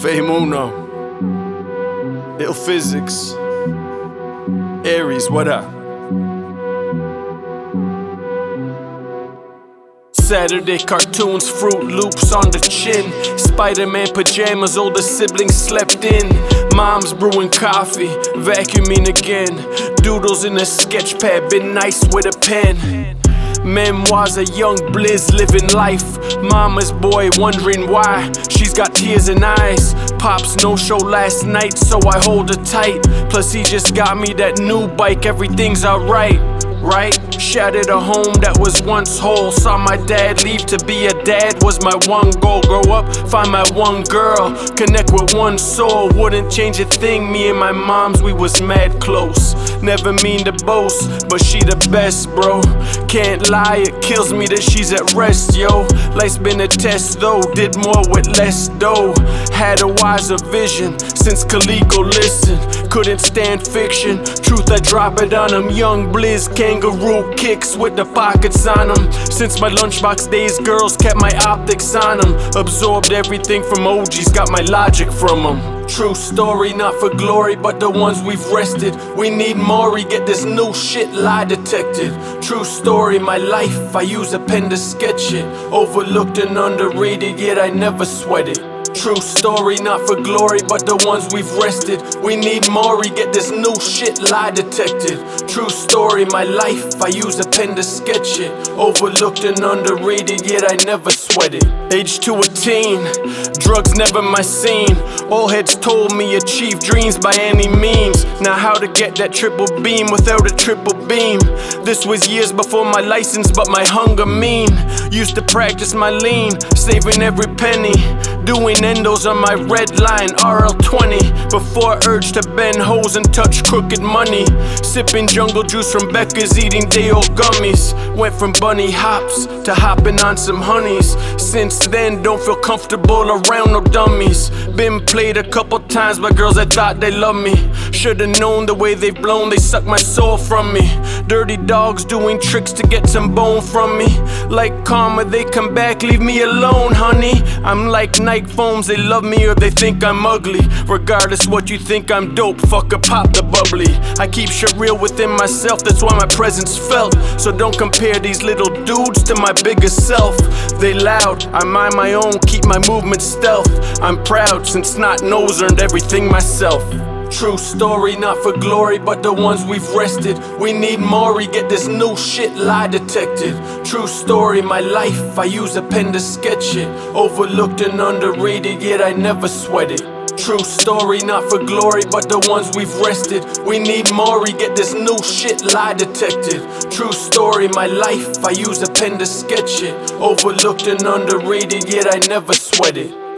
Fame oh Uno. Ill Physics. Aries, what up? Saturday cartoons, Fruit Loops on the chin. Spider Man pajamas, older siblings slept in. Mom's brewing coffee, vacuuming again. Doodles in a sketch pad, been nice with a pen. Memoirs of young Blizz living life. Mama's boy wondering why she's got tears in eyes. Pops no show last night, so I hold her tight. Plus, he just got me that new bike, everything's alright right? Shattered a home that was once whole. Saw my dad leave to be a dad was my one goal. Grow up, find my one girl, connect with one soul. Wouldn't change a thing. Me and my moms, we was mad close. Never mean to boast, but she the best, bro. Can't lie, it kills me that she's at rest, yo. Life's been a test though, did more with less dough. Had a wiser vision since Coleco listened. Couldn't stand fiction. Truth, I drop it on him. Young Blizz kangaroo kicks with the pockets on them. Since my lunchbox days, girls kept my optics on them. Absorbed everything from OGs, got my logic from them. True story, not for glory, but the ones we've rested. We need Maury, get this new shit lie detected. True story, my life, I use a pen to sketch it. Overlooked and underrated, yet I never sweat it. True story, not for glory, but the ones we've rested. We need Maury, get this new shit lie detected. True story, my life, I use a pen to sketch it. Overlooked and underrated, yet I never sweat it. Age to a teen, drugs never my scene. All heads told me achieve dreams by any means. Now, how to get that triple beam without a triple beam? This was years before my license, but my hunger mean. Used to practice my lean, saving every penny. Doing endos on my red line, RL20. Before urge to bend hoes and touch crooked money. Sipping jungle juice from Becca's, eating day old gummies. Went from bunny hops to hopping on some honeys. Since then, don't feel comfortable around no dummies. Been played a couple times by girls that thought they loved me. Should've known the way they've blown, they suck my soul from me. Dirty dogs doing tricks to get some bone from me. Like karma, they come back, leave me alone, honey. I'm like Nike foams, they love me or they think I'm ugly. Regardless what you think, I'm dope. Fuck a pop the bubbly. I keep shit real within myself, that's why my presence felt. So don't compare these little dudes to my bigger self. They loud, I mind my own, keep my movements stealth. I'm proud since not nose earned everything myself. True story, not for glory, but the ones we've rested. We need Maury, get this new shit lie detected. True story, my life, I use a pen to sketch it. Overlooked and underrated, yet I never sweat it. True story, not for glory, but the ones we've rested. We need Maury, get this new shit lie detected. True story, my life, I use a pen to sketch it. Overlooked and underrated, yet I never sweat it.